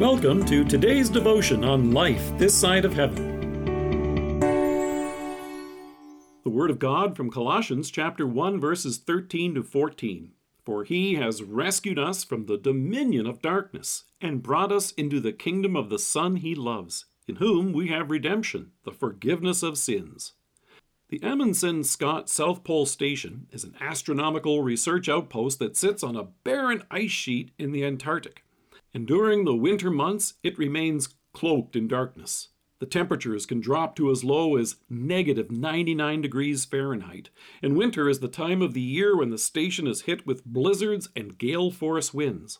Welcome to today's devotion on life this side of heaven. The Word of God from Colossians chapter 1 verses 13 to 14. For he has rescued us from the dominion of darkness and brought us into the kingdom of the Son he loves, in whom we have redemption, the forgiveness of sins. The Amundsen Scott South Pole Station is an astronomical research outpost that sits on a barren ice sheet in the Antarctic. And during the winter months, it remains cloaked in darkness. The temperatures can drop to as low as negative 99 degrees Fahrenheit, and winter is the time of the year when the station is hit with blizzards and gale force winds.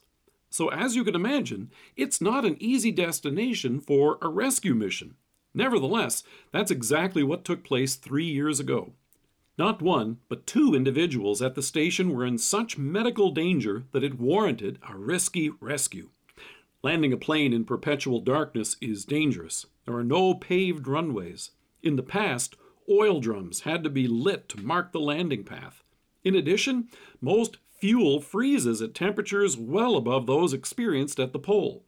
So, as you can imagine, it's not an easy destination for a rescue mission. Nevertheless, that's exactly what took place three years ago. Not one, but two individuals at the station were in such medical danger that it warranted a risky rescue. Landing a plane in perpetual darkness is dangerous. There are no paved runways. In the past, oil drums had to be lit to mark the landing path. In addition, most fuel freezes at temperatures well above those experienced at the pole.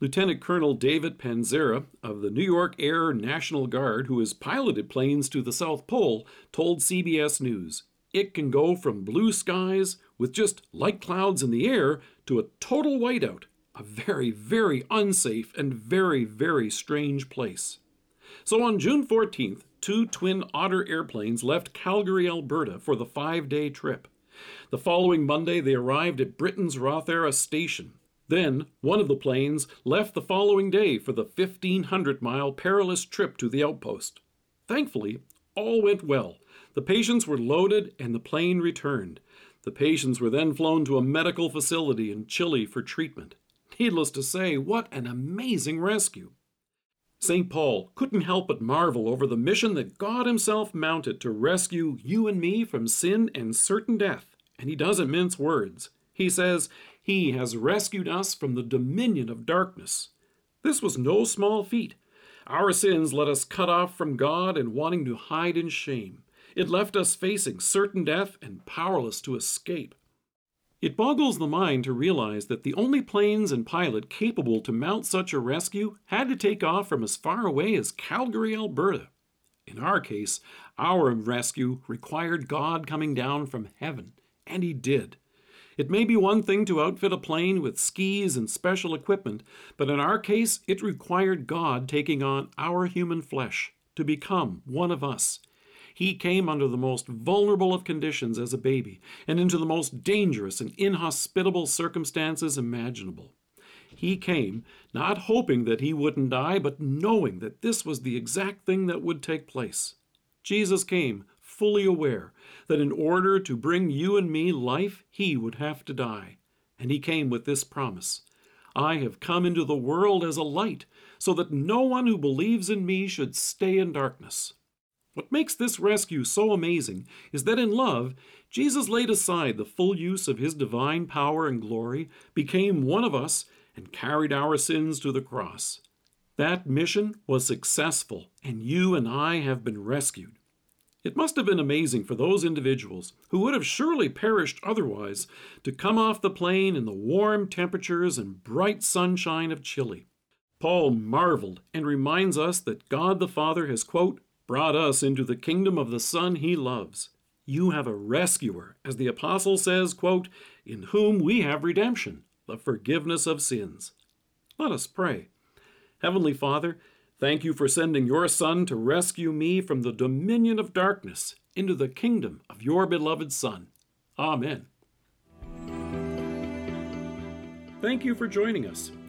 Lieutenant Colonel David Panzera of the New York Air National Guard, who has piloted planes to the South Pole, told CBS News it can go from blue skies with just light clouds in the air to a total whiteout, a very, very unsafe and very, very strange place. So on June 14th, two twin Otter airplanes left Calgary, Alberta for the five day trip. The following Monday, they arrived at Britain's Rothera station, then, one of the planes left the following day for the 1,500 mile perilous trip to the outpost. Thankfully, all went well. The patients were loaded and the plane returned. The patients were then flown to a medical facility in Chile for treatment. Needless to say, what an amazing rescue! St. Paul couldn't help but marvel over the mission that God Himself mounted to rescue you and me from sin and certain death, and he doesn't mince words. He says, He has rescued us from the dominion of darkness. This was no small feat. Our sins let us cut off from God and wanting to hide in shame. It left us facing certain death and powerless to escape. It boggles the mind to realize that the only planes and pilot capable to mount such a rescue had to take off from as far away as Calgary, Alberta. In our case, our rescue required God coming down from heaven, and He did. It may be one thing to outfit a plane with skis and special equipment, but in our case, it required God taking on our human flesh to become one of us. He came under the most vulnerable of conditions as a baby and into the most dangerous and inhospitable circumstances imaginable. He came not hoping that he wouldn't die, but knowing that this was the exact thing that would take place. Jesus came fully aware that in order to bring you and me life, he would have to die. And he came with this promise I have come into the world as a light, so that no one who believes in me should stay in darkness. What makes this rescue so amazing is that in love, Jesus laid aside the full use of his divine power and glory, became one of us, and carried our sins to the cross. That mission was successful, and you and I have been rescued. It must have been amazing for those individuals, who would have surely perished otherwise, to come off the plane in the warm temperatures and bright sunshine of Chile. Paul marveled and reminds us that God the Father has, quote, brought us into the kingdom of the Son he loves. You have a rescuer, as the apostle says, quote, in whom we have redemption, the forgiveness of sins. Let us pray. Heavenly Father, Thank you for sending your Son to rescue me from the dominion of darkness into the kingdom of your beloved Son. Amen. Thank you for joining us.